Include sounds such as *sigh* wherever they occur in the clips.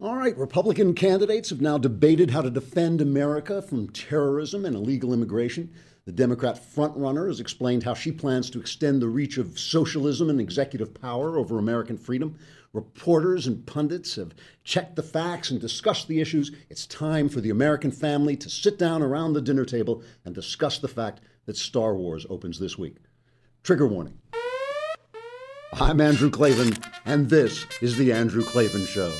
All right, Republican candidates have now debated how to defend America from terrorism and illegal immigration. The Democrat frontrunner has explained how she plans to extend the reach of socialism and executive power over American freedom. Reporters and pundits have checked the facts and discussed the issues. It's time for the American family to sit down around the dinner table and discuss the fact that Star Wars opens this week. Trigger warning. I'm Andrew Klavan, and this is The Andrew Klavan Show.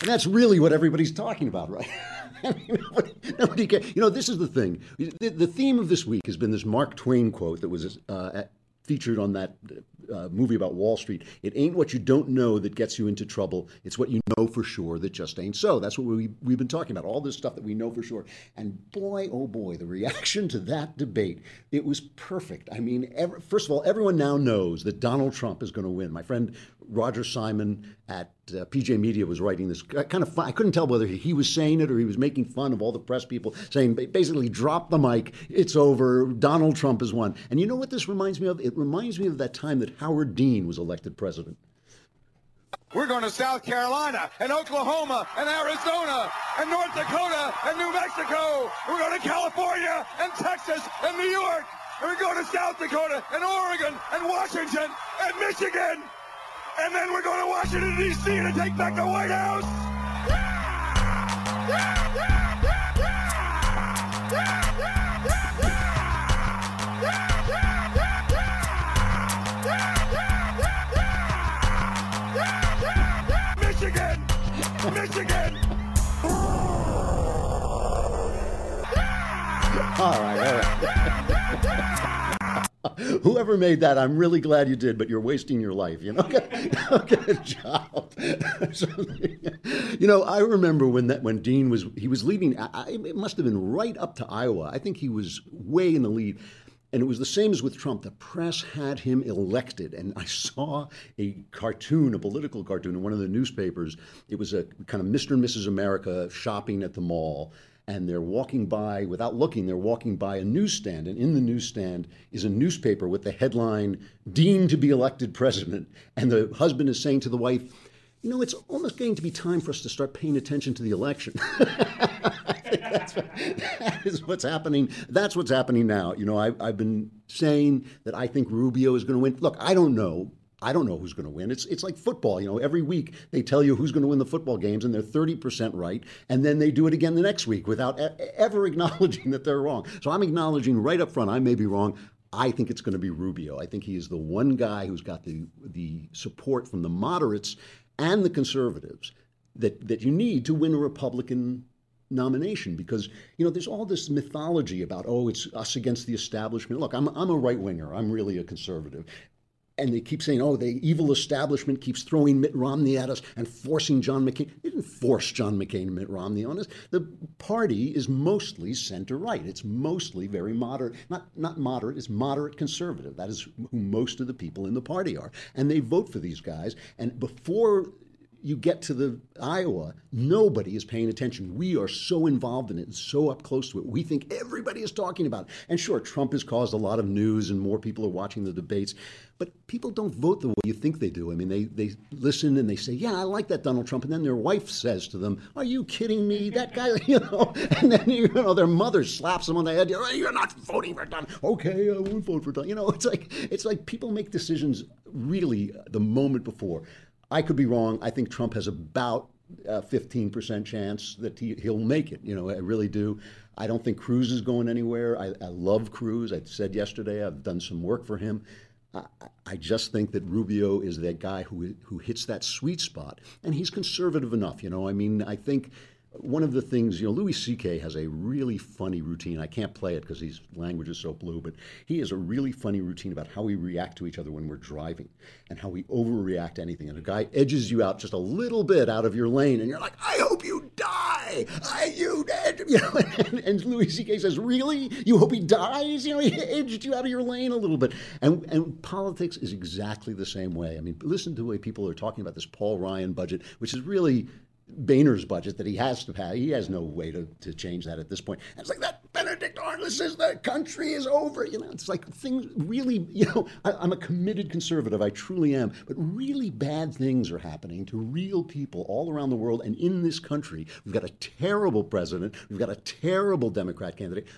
And that's really what everybody's talking about, right? *laughs* nobody, nobody can, you know, this is the thing. The, the, theme of this week has been this Mark Twain quote that was uh, featured on that uh, movie about Wall Street. It ain't what you don't know that gets you into trouble. It's what you know for sure that just ain't so. That's what we, we've been talking about, all this stuff that we know for sure. And boy, oh boy, the reaction to that debate, it was perfect. I mean, every, first of all, everyone now knows that Donald Trump is going to win. My friend Roger Simon at uh, PJ Media was writing this kind of fun. I couldn't tell whether he was saying it or he was making fun of all the press people saying basically drop the mic, it's over, Donald Trump has won. And you know what this reminds me of? It reminds me of that time that Howard Dean was elected president. We're going to South Carolina and Oklahoma and Arizona and North Dakota and New Mexico. We're going to California and Texas and New York. And we're going to South Dakota and Oregon and Washington and Michigan. And then we're going to Washington, D.C. to take back the White House. Michigan! Michigan! all right, all right. *laughs* Whoever made that, I'm really glad you did, but you're wasting your life. You know, *laughs* good job. *laughs* you know, I remember when that when Dean was he was leading. I, it must have been right up to Iowa. I think he was way in the lead. And it was the same as with Trump. The press had him elected. And I saw a cartoon, a political cartoon in one of the newspapers. It was a kind of Mr. and Mrs. America shopping at the mall and they're walking by without looking they're walking by a newsstand and in the newsstand is a newspaper with the headline dean to be elected president. And the husband is saying to the wife you know it's almost getting to be time for us to start paying attention to the election. *laughs* That's what, that is what's happening that's what's happening now. You know I, i've been saying that i think rubio is going to win. Look i don't know I don't know who's going to win. It's it's like football. You know, every week they tell you who's going to win the football games, and they're thirty percent right, and then they do it again the next week without e- ever *laughs* acknowledging that they're wrong. So I'm acknowledging right up front I may be wrong. I think it's going to be Rubio. I think he is the one guy who's got the the support from the moderates and the conservatives that that you need to win a Republican nomination because you know there's all this mythology about oh it's us against the establishment look i'm, I'm a right winger i'm really a conservative and they keep saying, oh, the evil establishment keeps throwing Mitt Romney at us and forcing John McCain. They didn't force John McCain and Mitt Romney on us. The party is mostly center right. It's mostly very moderate. Not, not moderate, it's moderate conservative. That is who most of the people in the party are. And they vote for these guys. And before you get to the Iowa, nobody is paying attention. We are so involved in it so up close to it. We think everybody is talking about it. And sure, Trump has caused a lot of news and more people are watching the debates, but people don't vote the way you think they do. I mean, they, they listen and they say, Yeah, I like that Donald Trump. And then their wife says to them, Are you kidding me? That guy, *laughs* you know, and then, you know, their mother slaps them on the head. You're not voting for Donald. Okay, I won't vote for Donald. You know, it's like, it's like people make decisions really the moment before. I could be wrong. I think Trump has about uh, a 15% chance that he, will make it. You know, I really do. I don't think Cruz is going anywhere. I, I love Cruz. I said yesterday I've done some work for him. I, I just think that Rubio is that guy who who hits that sweet spot, and he's conservative enough. You know, I mean, I think one of the things, you know, Louis C.K. has a really funny routine. I can't play it because his language is so blue, but he has a really funny routine about how we react to each other when we're driving and how we overreact to anything. And a guy edges you out just a little bit out of your lane, and you're like, I hope you die. I, you, dead. *laughs* you know, and, and Louis C.K. says, Really? You hope he dies? You know, he edged you out of your lane a little bit. And, and politics is exactly the same way. I mean, listen to the way people are talking about this Paul Ryan budget, which is really Boehner's budget that he has to pay. He has no way to, to change that at this point. And it's like that Benedict Arnold says the country is over. You know, it's like things really, you know, I, I'm a committed conservative. I truly am. But really bad things are happening to real people all around the world and in this country. We've got a terrible president. We've got a terrible Democrat candidate.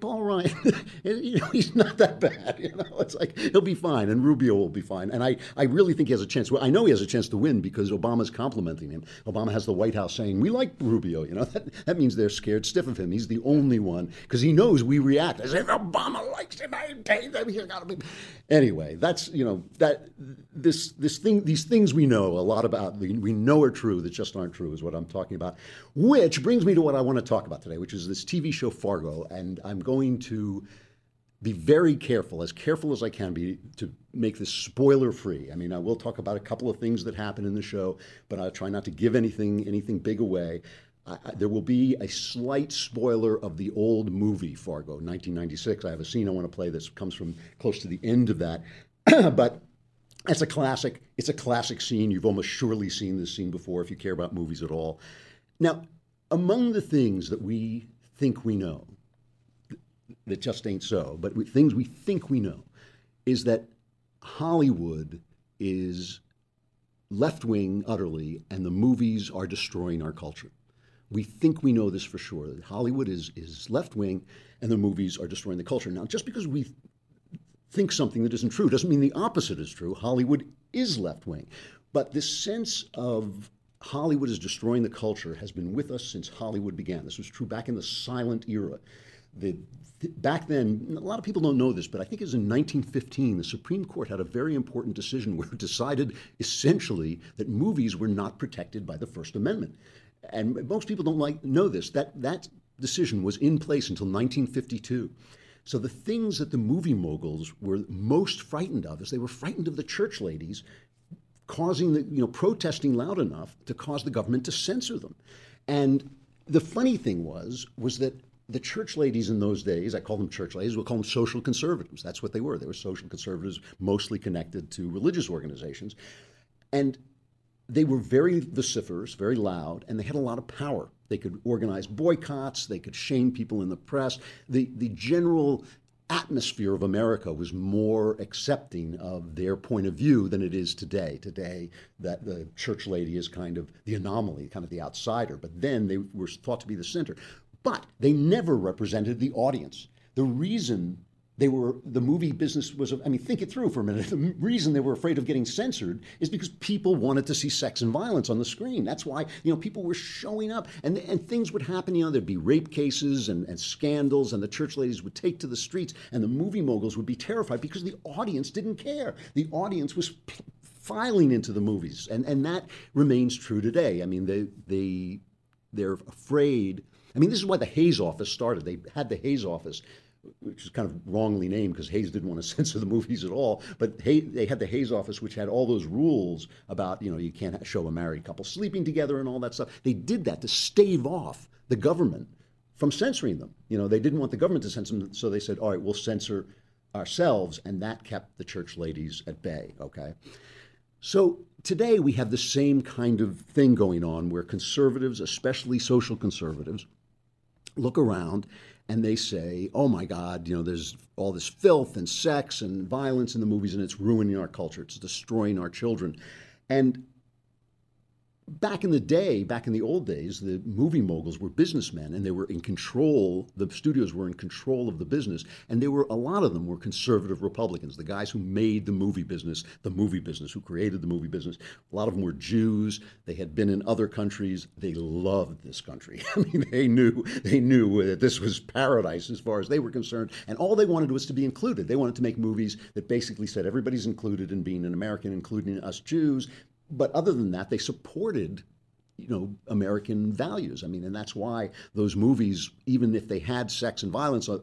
Paul Ryan, *laughs* you know, he's not that bad. You know, it's like he'll be fine, and Rubio will be fine. And I, I really think he has a chance. I know he has a chance to win because Obama's complimenting him. Obama has the White House saying, "We like Rubio." You know, *laughs* that, that means they're scared stiff of him. He's the only one because he knows we react as if Obama likes him. I pay them. He's got to be. Anyway, that's you know that this this thing these things we know a lot about we know are true that just aren't true is what I'm talking about. Which brings me to what I want to talk about today, which is this TV show Fargo, and I'm going to be very careful, as careful as I can be, to make this spoiler free. I mean, I will talk about a couple of things that happen in the show, but I'll try not to give anything anything big away. I, I, there will be a slight spoiler of the old movie Fargo, 1996. I have a scene I want to play that comes from close to the end of that, *clears throat* but it's a classic. It's a classic scene. You've almost surely seen this scene before if you care about movies at all. Now, among the things that we think we know, that just ain't so, but we, things we think we know, is that Hollywood is left wing utterly, and the movies are destroying our culture. We think we know this for sure that Hollywood is, is left wing and the movies are destroying the culture. Now, just because we think something that isn't true doesn't mean the opposite is true. Hollywood is left wing. But this sense of Hollywood is destroying the culture has been with us since Hollywood began. This was true back in the silent era. The, back then, a lot of people don't know this, but I think it was in 1915, the Supreme Court had a very important decision *laughs* where it decided essentially that movies were not protected by the First Amendment. And most people don't like know this. That that decision was in place until 1952. So the things that the movie moguls were most frightened of is they were frightened of the church ladies causing the you know protesting loud enough to cause the government to censor them. And the funny thing was was that the church ladies in those days, I call them church ladies, we'll call them social conservatives. That's what they were. They were social conservatives, mostly connected to religious organizations. And they were very vociferous, very loud, and they had a lot of power. They could organize boycotts, they could shame people in the press. The, the general atmosphere of America was more accepting of their point of view than it is today. Today, that the church lady is kind of the anomaly, kind of the outsider, but then they were thought to be the center. But they never represented the audience. The reason they were the movie business was i mean think it through for a minute. *laughs* The reason they were afraid of getting censored is because people wanted to see sex and violence on the screen. That's why you know people were showing up and and things would happen you know there'd be rape cases and, and scandals and the church ladies would take to the streets and the movie moguls would be terrified because the audience didn't care. The audience was p- filing into the movies and and that remains true today. I mean they they they're afraid I mean, this is why the Hays office started. They had the Hays office which is kind of wrongly named because Hays didn't want to *laughs* censor the movies at all. But they had the Hays office, which had all those rules about, you know, you can't show a married couple sleeping together and all that stuff. They did that to stave off the government from censoring them. You know, they didn't want the government to censor them, so they said, all right, we'll censor ourselves, and that kept the church ladies at bay, okay? So today we have the same kind of thing going on where conservatives, especially social conservatives, look around and they say, "Oh my God, you know, there's all this filth and sex and violence in the movies, and it's ruining our culture. It's destroying our children." And back in the day, back in the old days, the movie moguls were businessmen and they were in control, the studios were in control of the business. And there were a lot of them were conservative Republicans, the guys who made the movie business, the movie business, who created the movie business. A lot of them were Jews. They had been in other countries. They loved this country. *laughs* I mean, they knew they knew that this was paradise as far as they were concerned. And all they wanted was to be included. They wanted to make movies that basically said everybody's included in being an American, including us Jews but other than that, they supported you know American values. I mean, and that's why those movies, even if they had sex and violence uh,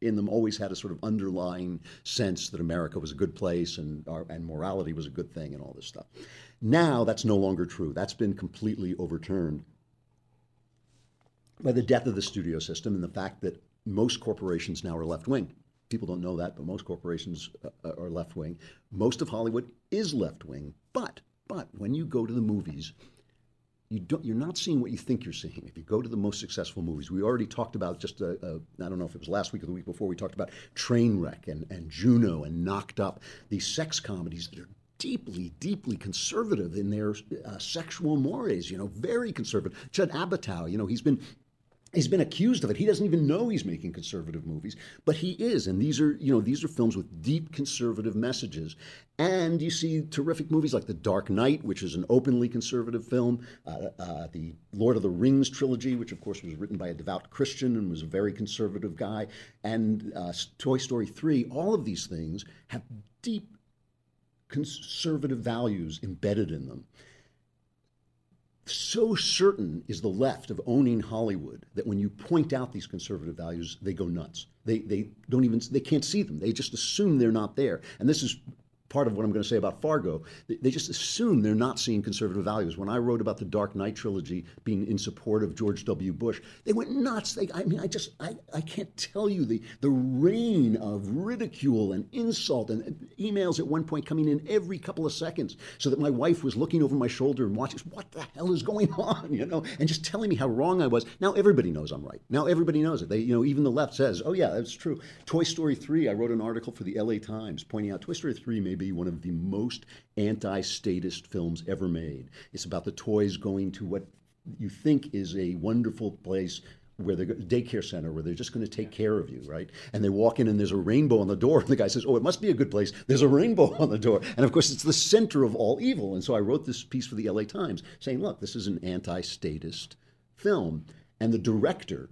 in them, always had a sort of underlying sense that America was a good place and our, and morality was a good thing and all this stuff. Now that's no longer true. That's been completely overturned by the death of the studio system and the fact that most corporations now are left wing. People don't know that, but most corporations uh, are left wing. Most of Hollywood is left wing, but but when you go to the movies, you don't, you're not seeing what you think you're seeing. If you go to the most successful movies, we already talked about just a, a I don't know if it was last week or the week before, we talked about Trainwreck and, and Juno and Knocked Up, these sex comedies that are deeply, deeply conservative in their uh, sexual mores, you know, very conservative. Judd Apatow, you know, he's been he's been accused of it. He doesn't even know he's making conservative movies, but he is. And these are, you know, these are films with deep conservative messages. And you see terrific movies like The Dark Knight, which is an openly conservative film, uh, uh, the Lord of the Rings trilogy, which of course was written by a devout Christian and was a very conservative guy, and uh, Toy Story 3. All of these things have deep conservative values embedded in them so certain is the left of owning Hollywood that when you point out these conservative values, they go nuts. They, they don't even they can't see them. They just assume they're not there. And this is part of what I'm going to say about Fargo. They just assume they're not seeing conservative values. When I wrote about the Dark Knight trilogy being in support of George W. Bush, they went nuts. They, I mean, I just, I, I can't tell you the, the rain of ridicule and insult and emails at one point coming in every couple of seconds so that my wife was looking over my shoulder and watching, what the hell is going *laughs* on, you know, and just telling me how wrong I was. Now everybody knows I'm right. Now everybody knows it. They, you know, even the left says, oh yeah, that's true. Toy Story 3, I wrote an article for the LA Times pointing out Toy Story 3 may be one of the most anti statist films ever made. It's about the toys going to what you think is a wonderful place where the daycare center where they're just going to take care of you, right? And they walk in and there's a rainbow on the door, and *laughs* the guy says, "Oh, it must be a good place. There's a rainbow *laughs* on the door." And of course, it's the center of all evil. And so I wrote this piece for the LA Times saying, "Look, this is an anti-statist film." And the director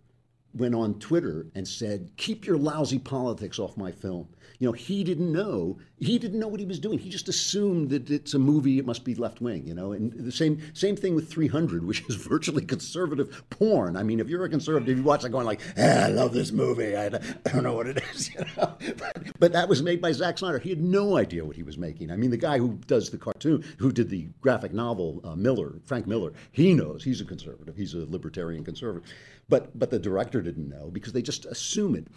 went on Twitter and said, "Keep your lousy politics off my film." You know, he didn't know. He didn't know what he was doing. He just assumed that it's a movie. It must be left wing. You know, and the same same thing with 300, which is *laughs* virtually conservative porn. I mean, if you're a conservative, you watch it going like, eh, "I love this movie. I, don't know what it is." *laughs* You know? but, but that was made by Zack Snyder. He had no idea what he was making. I mean, the guy who does the cartoon, who did the graphic novel, uh, Miller, Frank Miller, he knows. He's a conservative. He's a libertarian conservative. But but the director didn't know because they just assume it.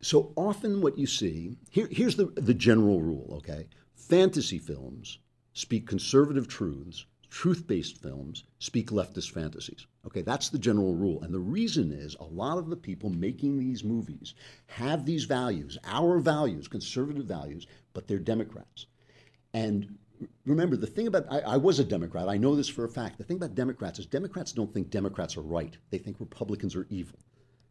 So often, what you see here, here's the, the general rule, okay? Fantasy films speak conservative truths, truth based films speak leftist fantasies. Okay, that's the general rule. And the reason is a lot of the people making these movies have these values, our values, conservative values, but they're Democrats. And remember, the thing about, I, I was a Democrat, I know this for a fact. The thing about Democrats is Democrats don't think Democrats are right, they think Republicans are evil.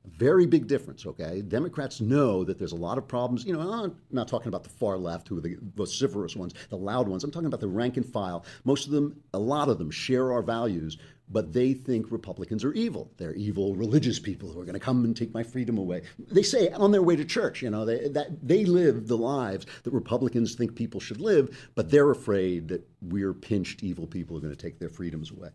Very big difference, okay? Democrats know that there's a lot of problems. You know, I'm not talking about the far left, who are the vociferous ones, the loud ones. I'm talking about the rank and file. Most of them, a lot of them, share our values, but they think Republicans are evil. They're evil religious people who are going to come and take my freedom away. They say on their way to church, you know, they, that they live the lives that Republicans think people should live, but they're afraid that we're pinched evil people are going to take their freedoms away.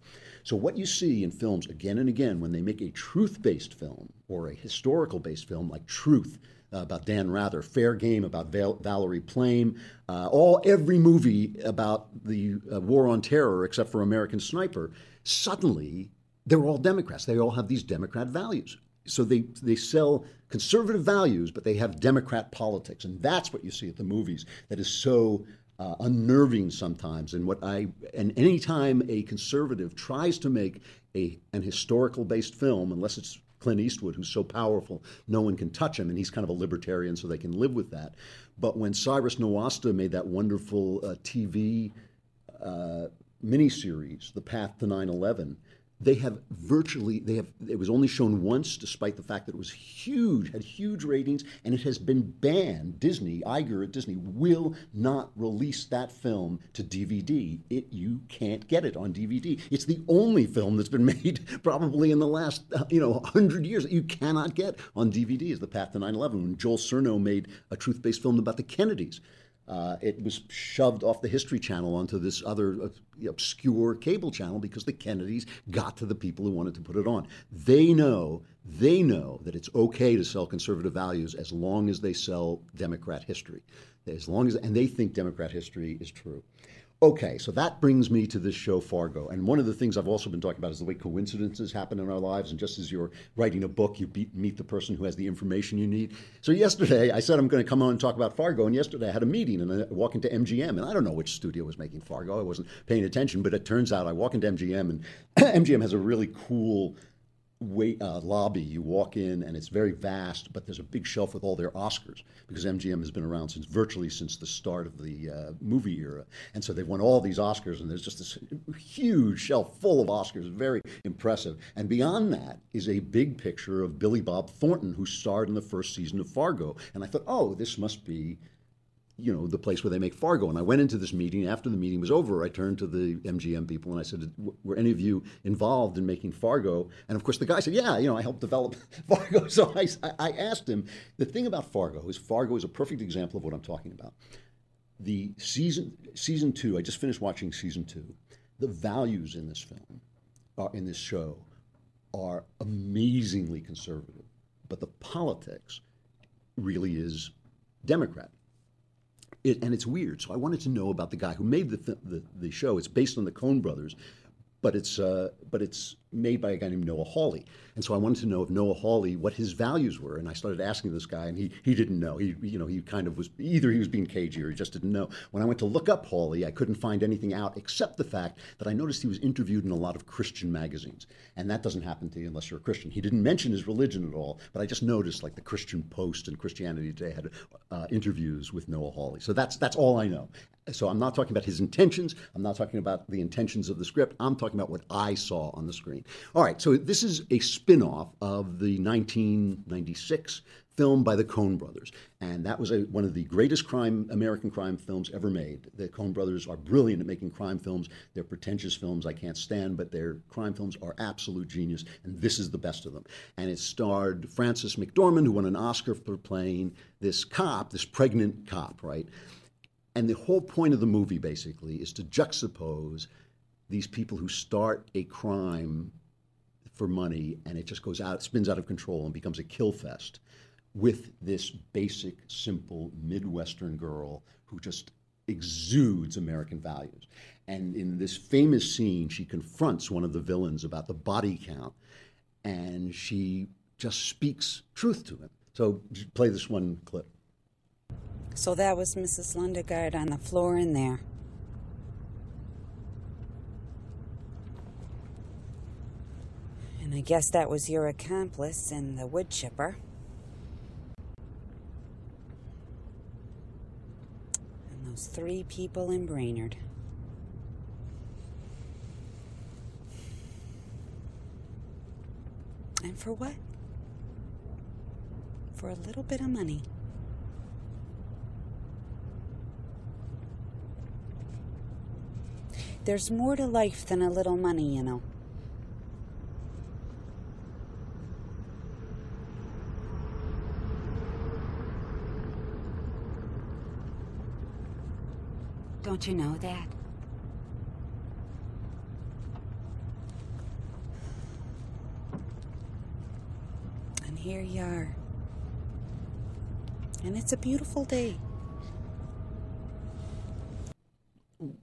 So what you see in films again and again when they make a truth-based film or a historical-based film like Truth, uh, about Dan Rather, Fair Game about Val- Valerie Plame, uh, all every movie about the uh, war on terror except for American Sniper suddenly they're all Democrats. They all have these Democrat values. So they, they sell conservative values, but they have Democrat politics. And that's what you see at the movies that is so uh, unnerving sometimes. And what I and anytime a conservative tries to make a an historical based film, unless it's Clint Eastwood, who's so powerful, no one can touch him, and he's kind of a libertarian, so they can live with that. But when Cyrus Nowrasteh made that wonderful uh, TV uh, miniseries, The Path to 9 11, they have virtually they have it was only shown once despite the fact that it was huge had huge ratings and it has been banned. Disney iger at disney will not release that film to dvd it you can't get it on dvd it's the only film that's been *laughs* made probably in the last uh, you know 100 years that you cannot get on dvd is the path to 9-11 when joel surnow made a truth-based film about the kennedys uh, it was shoved off the History Channel onto this other uh, obscure cable channel because the Kennedys got to the people who wanted to put it on. They know, they know that it's okay to sell conservative values as long as they sell Democrat history, as long as, and they think Democrat history is true. Okay, so that brings me to this show, Fargo. And one of the things I've also been talking about is the way coincidences happen in our lives. And just as you're writing a book, you beat, meet the person who has the information you need. So yesterday, I said I'm going to come on and talk about Fargo. And yesterday, I had a meeting and I walk into MGM. And I don't know which studio was making Fargo. I wasn't paying attention. But it turns out I walk into MGM, and *clears throat* MGM has a really cool wait, uh, lobby. You walk in and it's very vast, but there's a big shelf with all their Oscars because MGM has been around since virtually since the start of the uh, movie era, and so they've won all these Oscars. And there's just this huge shelf full of Oscars, very impressive. And beyond that is a big picture of Billy Bob Thornton, who starred in the first season of Fargo. And I thought, oh, this must be you know, the place where they make Fargo. And I went into this meeting. After the meeting was over, I turned to the MGM people and I said, "Were any of you involved in making Fargo?" And of course, the guy said, "Yeah, you know, I helped develop *laughs* Fargo." *laughs* So I, I asked him. The thing about Fargo is Fargo is a perfect example of what I'm talking about. The season season two. I just finished watching season two. The values in this film, are, in this show, are amazingly conservative, but the politics really is Democrat it, and it's weird. So I wanted to know about the guy who made the, th- the, the show. It's based on the Coen brothers, but it's uh, but it's made by a guy named Noah Hawley. And so I wanted to know of Noah Hawley what his values were. And I started asking this guy, and he he didn't know. He you know he kind of was either he was being cagey or he just didn't know. When I went to look up Hawley, I couldn't find anything out except the fact that I noticed he was interviewed in a lot of Christian magazines, and that doesn't happen to you unless you're a Christian. He didn't mention his religion at all, but I just noticed like the Christian Post and Christianity Today had uh, interviews with Noah Hawley. So that's that's all I know. So I'm not talking about his intentions. I'm not talking about the intentions of the script. I'm talking about what I saw on the screen. All right, so this is a spin off of the 1996 film by the Coen brothers. And that was a, one of the greatest crime, American crime films ever made. The Coen brothers are brilliant at making crime films. They're pretentious films I can't stand, but their crime films are absolute genius. And this is the best of them. And it starred Frances McDormand, who won an Oscar for playing this cop, this pregnant cop, right? And the whole point of the movie basically is to juxtapose these people who start a crime for money and it just goes out, spins out of control and becomes a kill fest with this basic, simple Midwestern girl who just exudes American values. And in this famous scene, she confronts one of the villains about the body count and she just speaks truth to him. So play this one clip. So that was Mrs. Lundegaard on the floor in there. And I guess that was your accomplice in the wood chipper. And those three people in Brainerd. And for what? For a little bit of money. There's more to life than a little money, you know. Don't you know that? And here you are. And it's a beautiful day.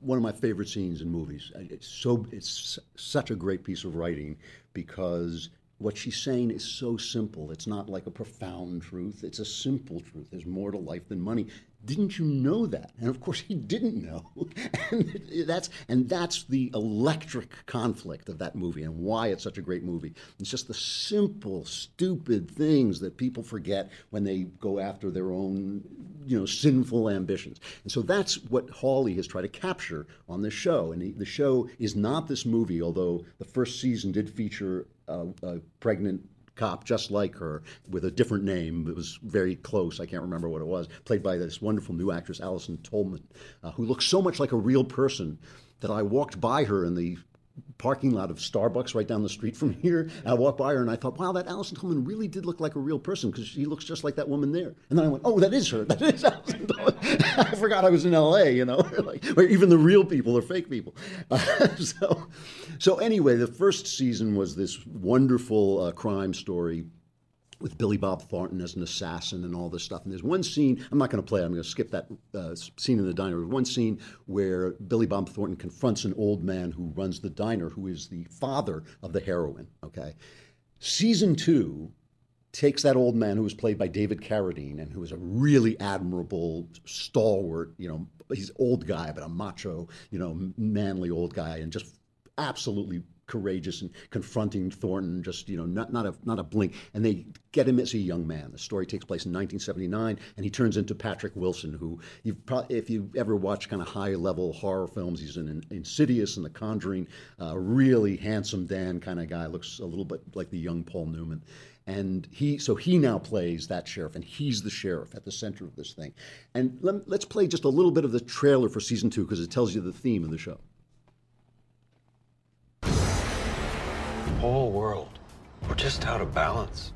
One of my favorite scenes in movies. It's so it's such a great piece of writing because what she's saying is so simple. It's not like a profound truth. It's a simple truth. There's more to life than money. Didn't you know that? And of course, he didn't know. *laughs* and that's and that's the electric conflict of that movie and why it's such a great movie. It's just the simple, stupid things that people forget when they go after their own, you know, sinful ambitions. And so that's what Hawley has tried to capture on this show. And the show is not this movie, although the first season did feature a, a pregnant cop just like her with a different name. It was very close. I can't remember what it was. Played by this wonderful new actress, Allison Tolman, uh, who looks so much like a real person that I walked by her in the parking lot of Starbucks right down the street from *laughs* here. I walked by her and I thought, wow, that Allison Tolman really did look like a real person because she looks just like that woman there. And then I went, oh, that is her. *laughs* That is Allison Tolman. *laughs* I forgot I was in L.A. You know, like, where even the real people are fake people. Uh, so, so anyway, the first season was this wonderful uh, crime story with Billy Bob Thornton as an assassin and all this stuff. And there's one scene, I'm not going to play I'm going to skip that uh, scene in the diner. One scene where Billy Bob Thornton confronts an old man who runs the diner, who is the father of the heroine, okay? Season two takes that old man who was played by David Carradine and who is a really admirable, stalwart, you know, he's old guy, but a macho, you know, manly old guy, and just absolutely courageous and confronting Thornton, just you know, not not a not a blink. And they get him as a young man. The story takes place in 1979, and he turns into Patrick Wilson, who you probably, if you ever watch kind of high level horror films, he's in Insidious and The Conjuring. Uh, really handsome Dan kind of guy, looks a little bit like the young Paul Newman and he so he now plays that sheriff and he's the sheriff at the center of this thing and let, us play just a little bit of the trailer for season two because it tells you the theme of the show whole world. We're just out of balance.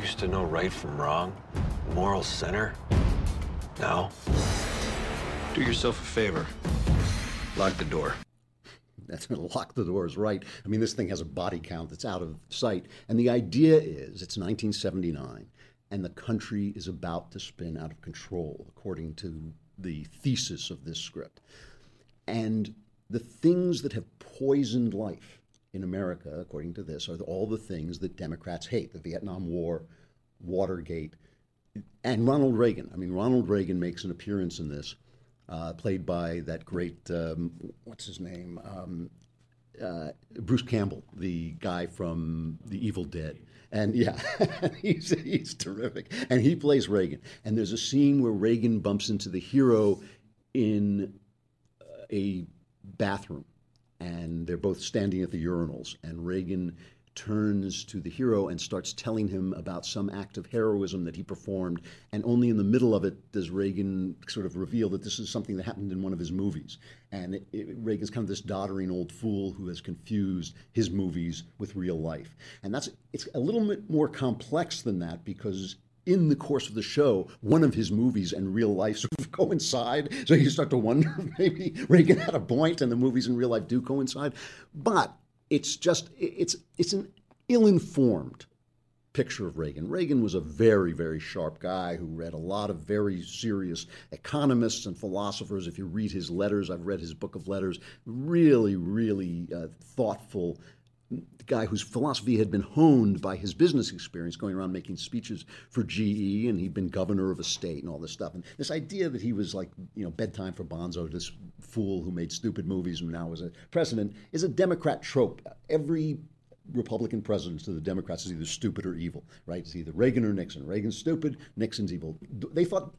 Used to know right from wrong, moral center. Now, do yourself a favor. Lock the door. *laughs* That's lock the doors, right? I mean, this thing has a body count that's out of sight. And the idea is it's 1979, and the country is about to spin out of control, according to the thesis of this script. And the things that have poisoned life in America, according to this, are all the things that Democrats hate the Vietnam War, Watergate, and Ronald Reagan. I mean, Ronald Reagan makes an appearance in this, uh, played by that great, um, what's his name? Um, uh, Bruce Campbell, the guy from The Evil Dead. And yeah, *laughs* he's, he's terrific. And he plays Reagan. And there's a scene where Reagan bumps into the hero in a bathroom, and they're both standing at the urinals. And Reagan turns to the hero and starts telling him about some act of heroism that he performed. And only in the middle of it does Reagan sort of reveal that this is something that happened in one of his movies. And it, it, Reagan's kind of this doddering old fool who has confused his movies with real life. And that's it's a little bit more complex than that because in the course of the show, one of his movies and real life sort of *laughs* coincide. So you start to wonder *laughs* maybe Reagan had a point and the movies in real life do coincide. But it's just, it's, it's an ill informed picture of Reagan. Reagan was a very, very sharp guy who read a lot of very serious economists and philosophers. If you read his letters, I've read his book of letters, really, really uh, thoughtful guy whose philosophy had been honed by his business experience going around making speeches for GE and he'd been governor of a state and all this stuff. And this idea that he was like, you know, bedtime for Bonzo, this fool who made stupid movies and now was a president, is a Democrat trope. Every Republican president to the Democrats is either stupid or evil, right? It's either Reagan or Nixon. Reagan's stupid, Nixon's evil. They thought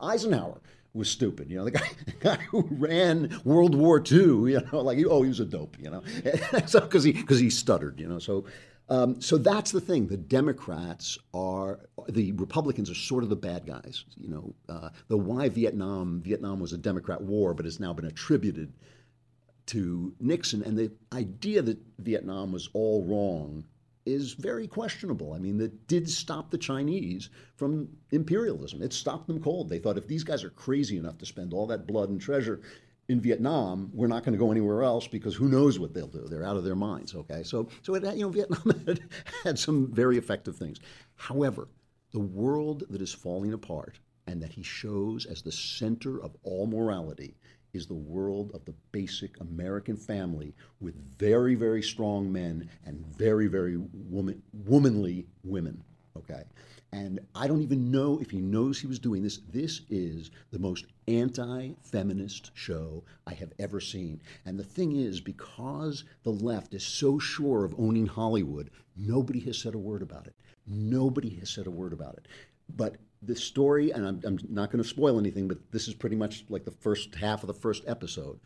Eisenhower was stupid. You know, the guy, *laughs* the guy who ran World War II. You know, like oh, he was a dope. You know, *laughs* so because he because he stuttered. You know, so. Um, so that's the thing. The Democrats are the Republicans are sort of the bad guys. You know, uh, the why Vietnam Vietnam was a Democrat war, but it's now been attributed to Nixon. And the idea that Vietnam was all wrong is very questionable. I mean, that did stop the Chinese from imperialism. It stopped them cold. They thought if these guys are crazy enough to spend all that blood and treasure in Vietnam, we're not going to go anywhere else because who knows what they'll do? They're out of their minds. Okay, so so it, you know Vietnam *laughs* had, had some very effective things. However, the world that is falling apart and that he shows as the center of all morality is the world of the basic American family with very, very strong men and very, very woman, womanly women. Okay. And I don't even know if he knows he was doing this. This is the most anti feminist show I have ever seen. And the thing is, because the left is so sure of owning Hollywood, nobody has said a word about it. Nobody has said a word about it. But the story, and I'm, I'm not going to spoil anything, but this is pretty much like the first half of the first episode,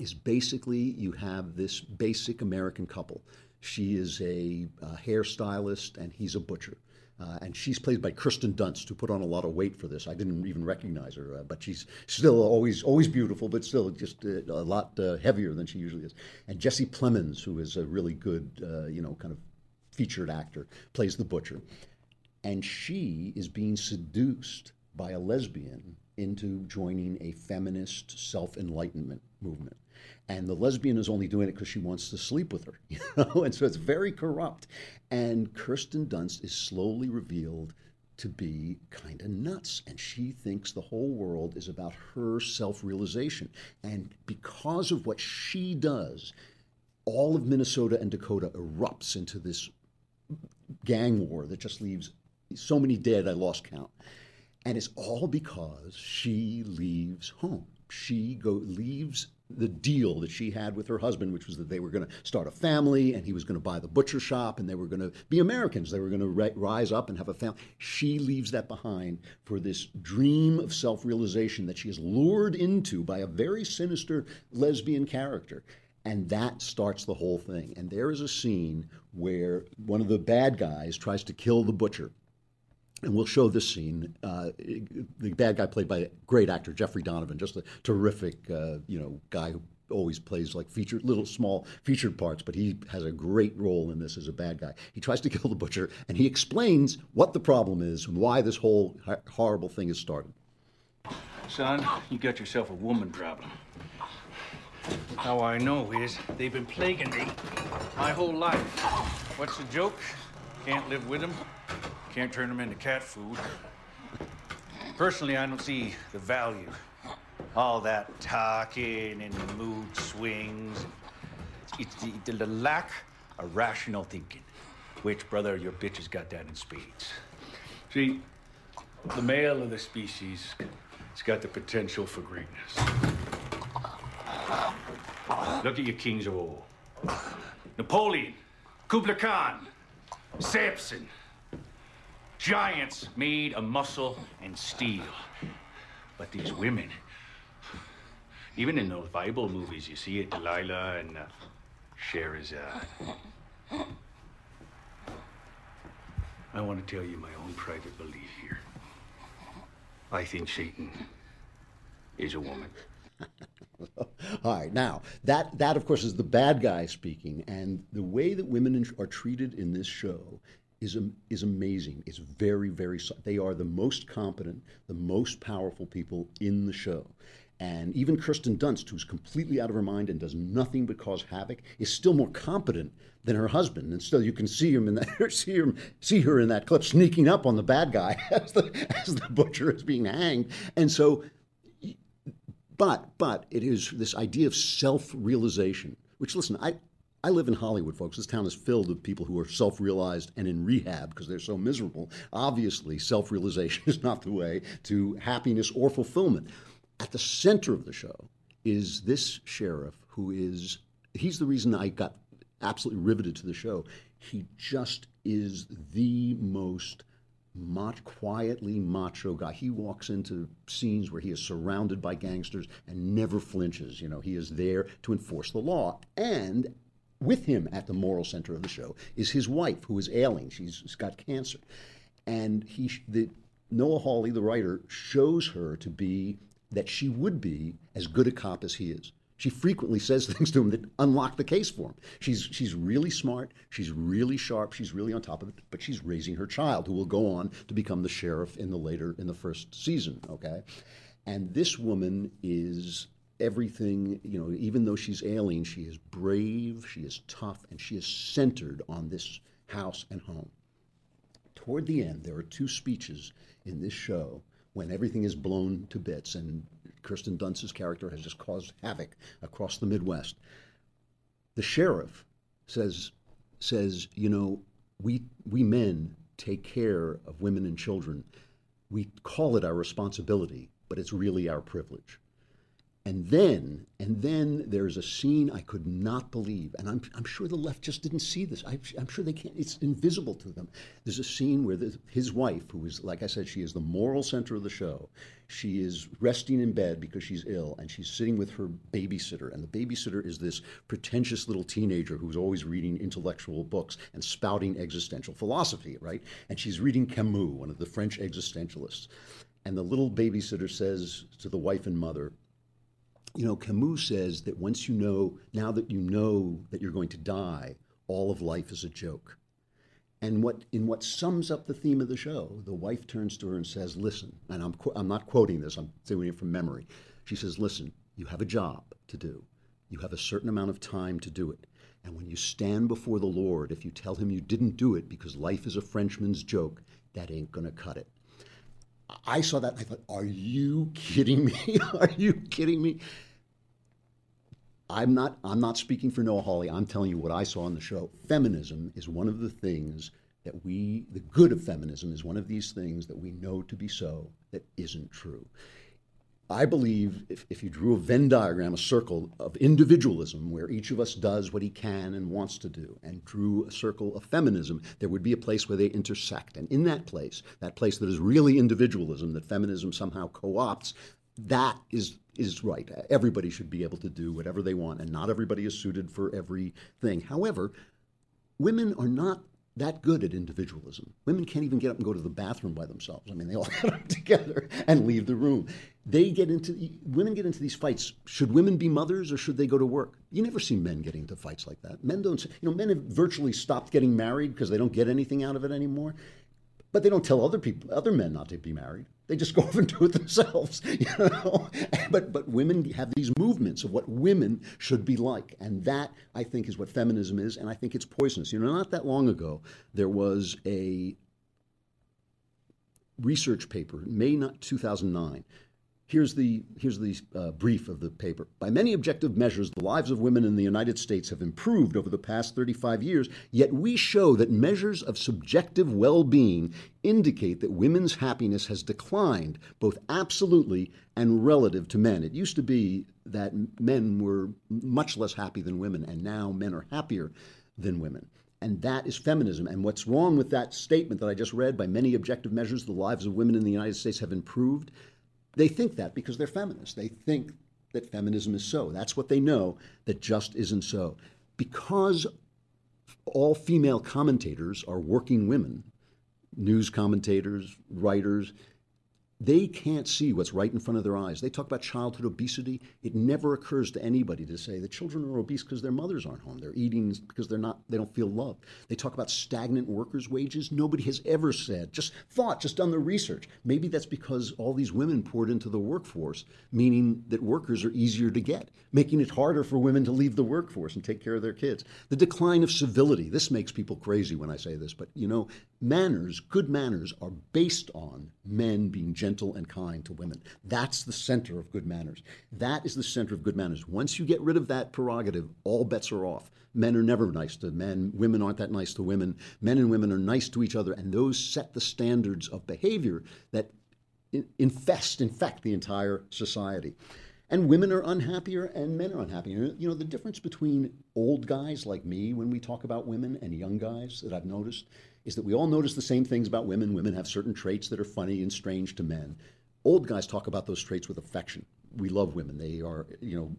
is basically you have this basic American couple. She is a, a hairstylist and he's a butcher. Uh, and she's played by Kirsten Dunst, who put on a lot of weight for this. I didn't even recognize her, uh, but she's still always always beautiful, but still just uh, a lot uh, heavier than she usually is. And Jesse Plemons, who is a really good, uh, you know, kind of featured actor, plays the butcher and she is being seduced by a lesbian into joining a feminist self enlightenment movement. And the lesbian is only doing it because she wants to sleep with her, *laughs* you know? And so it's very corrupt. And Kirsten Dunst is slowly revealed to be kind of nuts. And she thinks the whole world is about her self realization. And because of what she does, all of Minnesota and Dakota erupts into this gang war that just leaves so many dead, I lost count. And it's all because she leaves home. She go leaves the deal that she had with her husband, which was that they were going to start a family and he was going to buy the butcher shop and they were going to be Americans. They were going to ri- rise up and have a family. She leaves that behind for this dream of self realization that she is lured into by a very sinister lesbian character. And that starts the whole thing. And there is a scene where one of the bad guys tries to kill the butcher and we'll show this scene. Uh, the bad guy played by a great actor Jeffrey Donovan, just a terrific, uh, you know, guy who always plays like featured little small featured parts, but he has a great role in this as a bad guy. He tries to *laughs* kill the butcher, and he explains what the problem is and why this whole horrible thing has started. Son, you got yourself a woman problem. How I know is they've been plaguing me my whole life. What's the joke? Can't live with them, can't turn them into cat food. Personally, I don't see the value. All that talking and the mood swings. It's the, the lack of rational thinking. Which, brother, your bitch has got that in spades. See, the male of the species has got the potential for greatness. Look at your kings of old. Napoleon, Kublai Khan, Samson. Giants made of muscle and steel. But these women, even in those Bible movies, you see it, Delilah and uh, Sherazade. I want to tell you my own private belief here. I think Satan is a woman. *laughs* All right, now that that of course is the bad guy speaking, and the way that women are treated in this show is is amazing. It's very very. They are the most competent, the most powerful people in the show. And even Kirsten Dunst, who's completely out of her mind and does nothing but cause havoc, is still more competent than her husband. And still, you can see him in that, *laughs* see him, see her in that clip, sneaking up on the bad guy *laughs* as the as the butcher is being hanged. And so, but but it is this idea of self-realization. Which, listen, I I live in Hollywood, folks. This town is filled with people who are self realized and in rehab because they're so miserable. Obviously, self realization *laughs* is not the way to happiness or fulfillment. At the center of the show is this sheriff who is, he's the reason I got absolutely riveted to the show. He just is the most mach, quietly macho guy. He walks into scenes where he is surrounded by gangsters and never flinches. You know, he is there to enforce the law. And with him at the moral center of the show is his wife, who is ailing. She's, she's got cancer. And he, the, Noah Hawley, the writer, shows her to be that she would be as good a cop as he is. She frequently says *laughs* things to him that unlock the case for him. She's she's really smart, she's really sharp, she's really on top of it, but she's raising her child who will go on to become the sheriff in the later in the first season, okay? And this woman is everything, you know, even though she's ailing, she is brave, she is tough, and she is centered on this house and home. Toward the end, there are two speeches in this show when everything is blown to bits and Kirsten Dunst's character has just caused havoc across the Midwest. The sheriff says says, you know, we we men take care of women and children. We call it our responsibility, but it's really our privilege. And then, and then there's a scene I could not believe, and I'm, I'm sure the left just didn't see this. I, am sure they can't. It's invisible to them. There's a scene where the, his wife, who is, like I said, she is the moral center of the show. She is resting in bed because she's ill, and she's sitting with her babysitter. And the babysitter is this pretentious little teenager who's always reading intellectual books and spouting existential philosophy, right? And she's reading Camus, one of the French existentialists. And the little babysitter says to the wife and mother, you know, Camus says that once you know, now that you know that you're going to die, all of life is a joke. And what in what sums up the theme of the show, the wife turns to her and says, "Listen," and I'm I'm not quoting this. I'm doing it from memory. She says, "Listen, you have a job to do. You have a certain amount of time to do it. And when you stand before the Lord, if you tell him you didn't do it because life is a Frenchman's joke, that ain't going to cut it. I saw that and I thought, are you kidding me? *laughs* are you kidding me? I'm not I'm not speaking for Noah Hawley. I'm telling you what I saw on the show. Feminism is one of the things that we the good of feminism is one of these things that we know to be so that isn't true. I believe if, if you drew a Venn diagram, a circle of individualism where each of us does what he can and wants to do, and drew a circle of feminism, there would be a place where they intersect. And in that place, that place that is really individualism, that feminism somehow co opts, that is is right. Everybody should be able to do whatever they want, and not everybody is suited for everything. However, women are not that good at individualism. Women can't even get up and go to the bathroom by themselves. I mean, they all *laughs* get up together and leave the room. They get into women get into these fights. Should women be mothers or should they go to work? You never see men getting into fights like that. Men don't. You know, men have virtually stopped getting married because they don't get anything out of it anymore. But they don't tell other people, other men, not to be married. They just go *laughs* off and do it themselves, *laughs* you know. *laughs* But but women have these movements of what women should be like, and that I think is what feminism is, and I think it's poisonous. You know, not that long ago there was a research paper, May 2009, Here's the, here's the uh, brief of the paper. By many objective measures, the lives of women in the United States have improved over the past 35 years, yet we show that measures of subjective well being indicate that women's happiness has declined, both absolutely and relative to men. It used to be that men were much less happy than women, and now men are happier than women. And that is feminism. And what's wrong with that statement that I just read by many objective measures, the lives of women in the United States have improved? They think that because they're feminists. They think that feminism is so. That's what they know that just isn't so. Because all female commentators are working women, news commentators, writers, they can't see what's right in front of their eyes. They talk about childhood obesity. It never occurs to anybody to say the children are obese because their mothers aren't home. They're eating because they're not they don't feel loved. They talk about stagnant workers' wages. Nobody has ever said, just thought, just done the research. Maybe that's because all these women poured into the workforce, meaning that workers are easier to get, making it harder for women to leave the workforce and take care of their kids. The decline of civility. This makes people crazy when I say this, but you know, manners, good manners are based on men being gentle and kind to women. That's the center of good manners. That is the center of good manners. Once you get rid of that prerogative, all bets are off. Men are never nice to men. Women aren't that nice to women. Men and women are nice to each other, and those set the standards of behavior that infest, infect the entire society. And women are unhappier and men are unhappier. You know, the difference between old guys like me when we talk about women and young guys that I've noticed is that we all notice the same things about women. Women have certain traits that are funny and strange to men. Old guys talk about those traits with affection. We love women. They are, you know,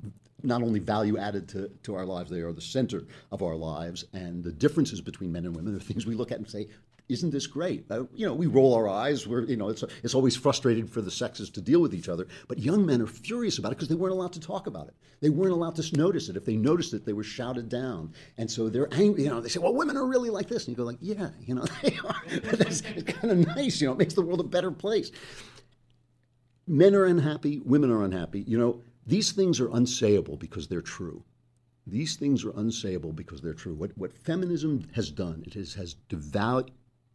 not only value added to, to our lives, they are the center of our lives. And the differences between men and women are things we look at and say, isn't this great? Uh, you know, we roll our eyes. We're, you know, it's, it's always frustrating for the sexes to deal with each other. But young men are furious about it because they weren't allowed to talk about it. They weren't allowed to notice it. If they noticed it, they were shouted down. And so they're angry. You know, they say, well, women are really like this. And you go like, yeah, you know, *laughs* they are. it's kind of nice. You know, it makes the world a better place. Men are unhappy. Women are unhappy. You know, these things are unsayable because they're true. These things are unsayable because they're true. What, what feminism has done, it has, has devalued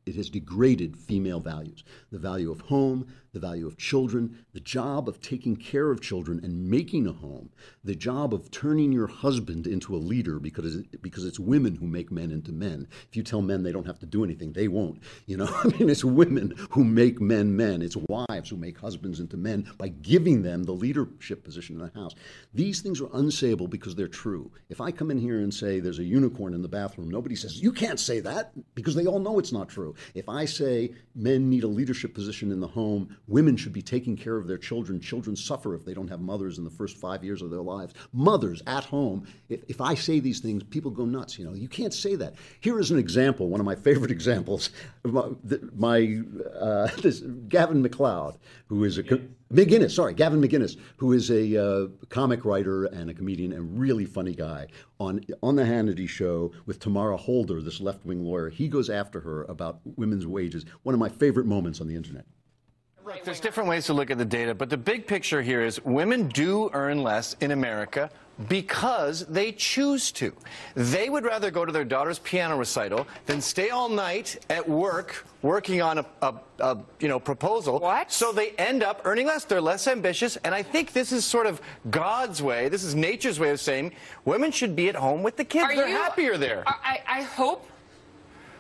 it has degraded female values the value of home, the value of children, the job of taking care of children and making a home, the job of turning your husband into a leader because, because it's women who make men into men. If you tell men they don't have to do anything, they won't. You know, *laughs* I mean, it's women who make men men. It's wives who make husbands into men by giving them the leadership position in the house. These things are unsayable because they're true. If I come in here and say there's a unicorn in the bathroom, nobody says, you can't say that because they all know it's not true. If I say men need a leadership position in the home, women should be taking care of their children, children suffer if they don't have mothers in the first five years of their lives. Mothers at home, if, if I say these things, people go nuts. You know, you can't say that. Here is an example, one of my *laughs* favorite examples. My, my uh, *laughs* this Gavin MacLeod, who is a. McInnes, sorry, Gavin McInnes, who is a uh, comic writer and a comedian and really funny guy. On on the Hannity show with Tamara Holder, this left wing lawyer, he goes after her about women's wages. One of my favorite moments on the internet. Look, there's different ways to look at the data, but the big picture here is women do earn less in America because they choose to. They would rather go to their daughter's piano recital than stay all night at work working on a, a, a, you know proposal. What? So they end up earning less. They're less ambitious, and I think this is sort of God's way. This is nature's way of saying women should be at home with the kids. Are They're you- happier there. I, I hope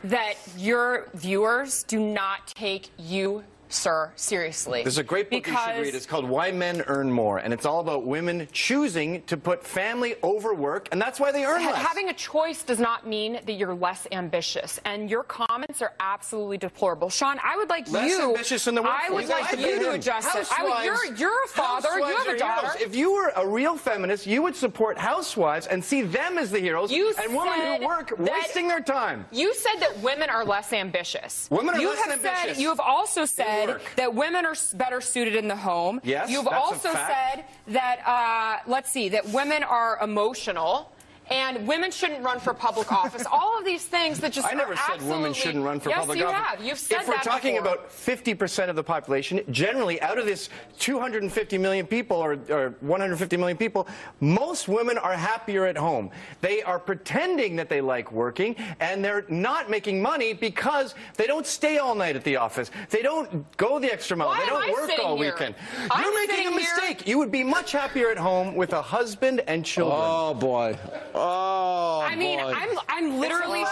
that your viewers do not take you, sir, seriously. There's a great book you should read. It's called Why Men Earn More, and it's all about women choosing to put family over work, and that's why they earn ha- less. having a choice does not mean that you're less ambitious. And your comments are absolutely deplorable. Sean, I would like Less you. ambitious in the I would like you to adjust it. I would, Housewives- you're, you're a father. You have a daughter. heroes. If you were a real feminist, you would support housewives and see them as the heroes You and women who work wasting their time. You said that women are less ambitious. Women are you less have ambitious Said, you have also in said that women are better suited in the home. Yes, You've also said that, uh, let's see, that women are emotional. And women shouldn't run for public *laughs* office. All of these things that just I never are said women shouldn't run for yes, public you office. have. You've said if we're that talking before. about 50% of the population, generally out of this 250 million people or, or 150 million people, most women are happier at home. They are pretending that they like working and they're not making money because they don't stay all night at the office. They don't go the extra mile. Why they don't work all here? weekend. I'm You're making a sitting here- mistake. You would be much happier at home with a husband and children. Oh boy. Oh I mean, boy. I'm, I'm literally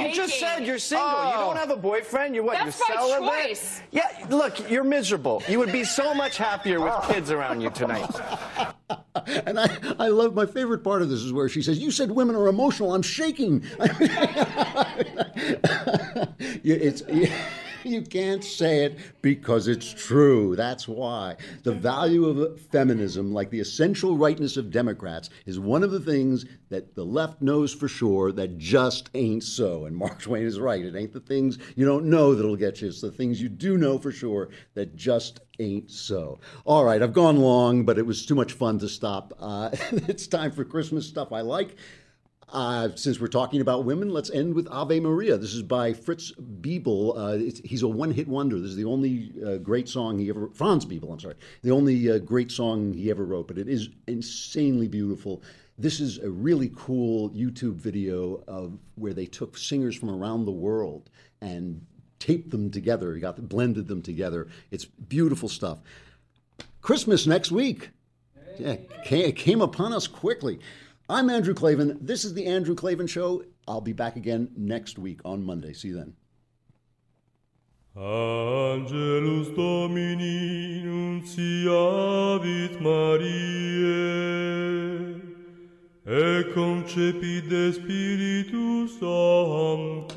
You just said you're single. You don't oh. have a boyfriend. You're what? That's you're my choice. Yeah, look, you're miserable. You would be so much happier with oh. kids around you tonight. *laughs* And I, I love my favorite part of this is where she says, "You said women are emotional. I'm shaking." *laughs* You- it's you can't say it because it's true. That's why the value of feminism, like the essential rightness of Democrats, is one of the things that the left knows for sure that just ain't so. And Mark Twain is right. It ain't the things you don't know that'll get you. It's the things you do know for sure that just ain't so. All right, I've gone long, but it was too much fun to stop. Uh, *laughs* it's time for Christmas stuff I like. Uh, since we're talking about women, let's end with Ave Maria. This is by Fritz Biebl. Uh, he's a one-hit wonder. This is the only uh, great song he ever. Franz Biebl, I'm sorry, the only uh, great song he ever wrote. But it is insanely beautiful. This is a really cool YouTube video of where they took singers from around the world and taped them together. He got blended them together. It's beautiful stuff. Christmas next week. Yeah, ca- it came upon us quickly. I'm Andrew Klavan. This is the Andrew Klavan Show. I'll be back again next week on Monday. See you then. Angelus Domini nunciavit Mariae, e concepit de Spiritus Sancto.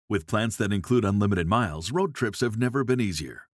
With plans that include unlimited miles, road trips have never been easier.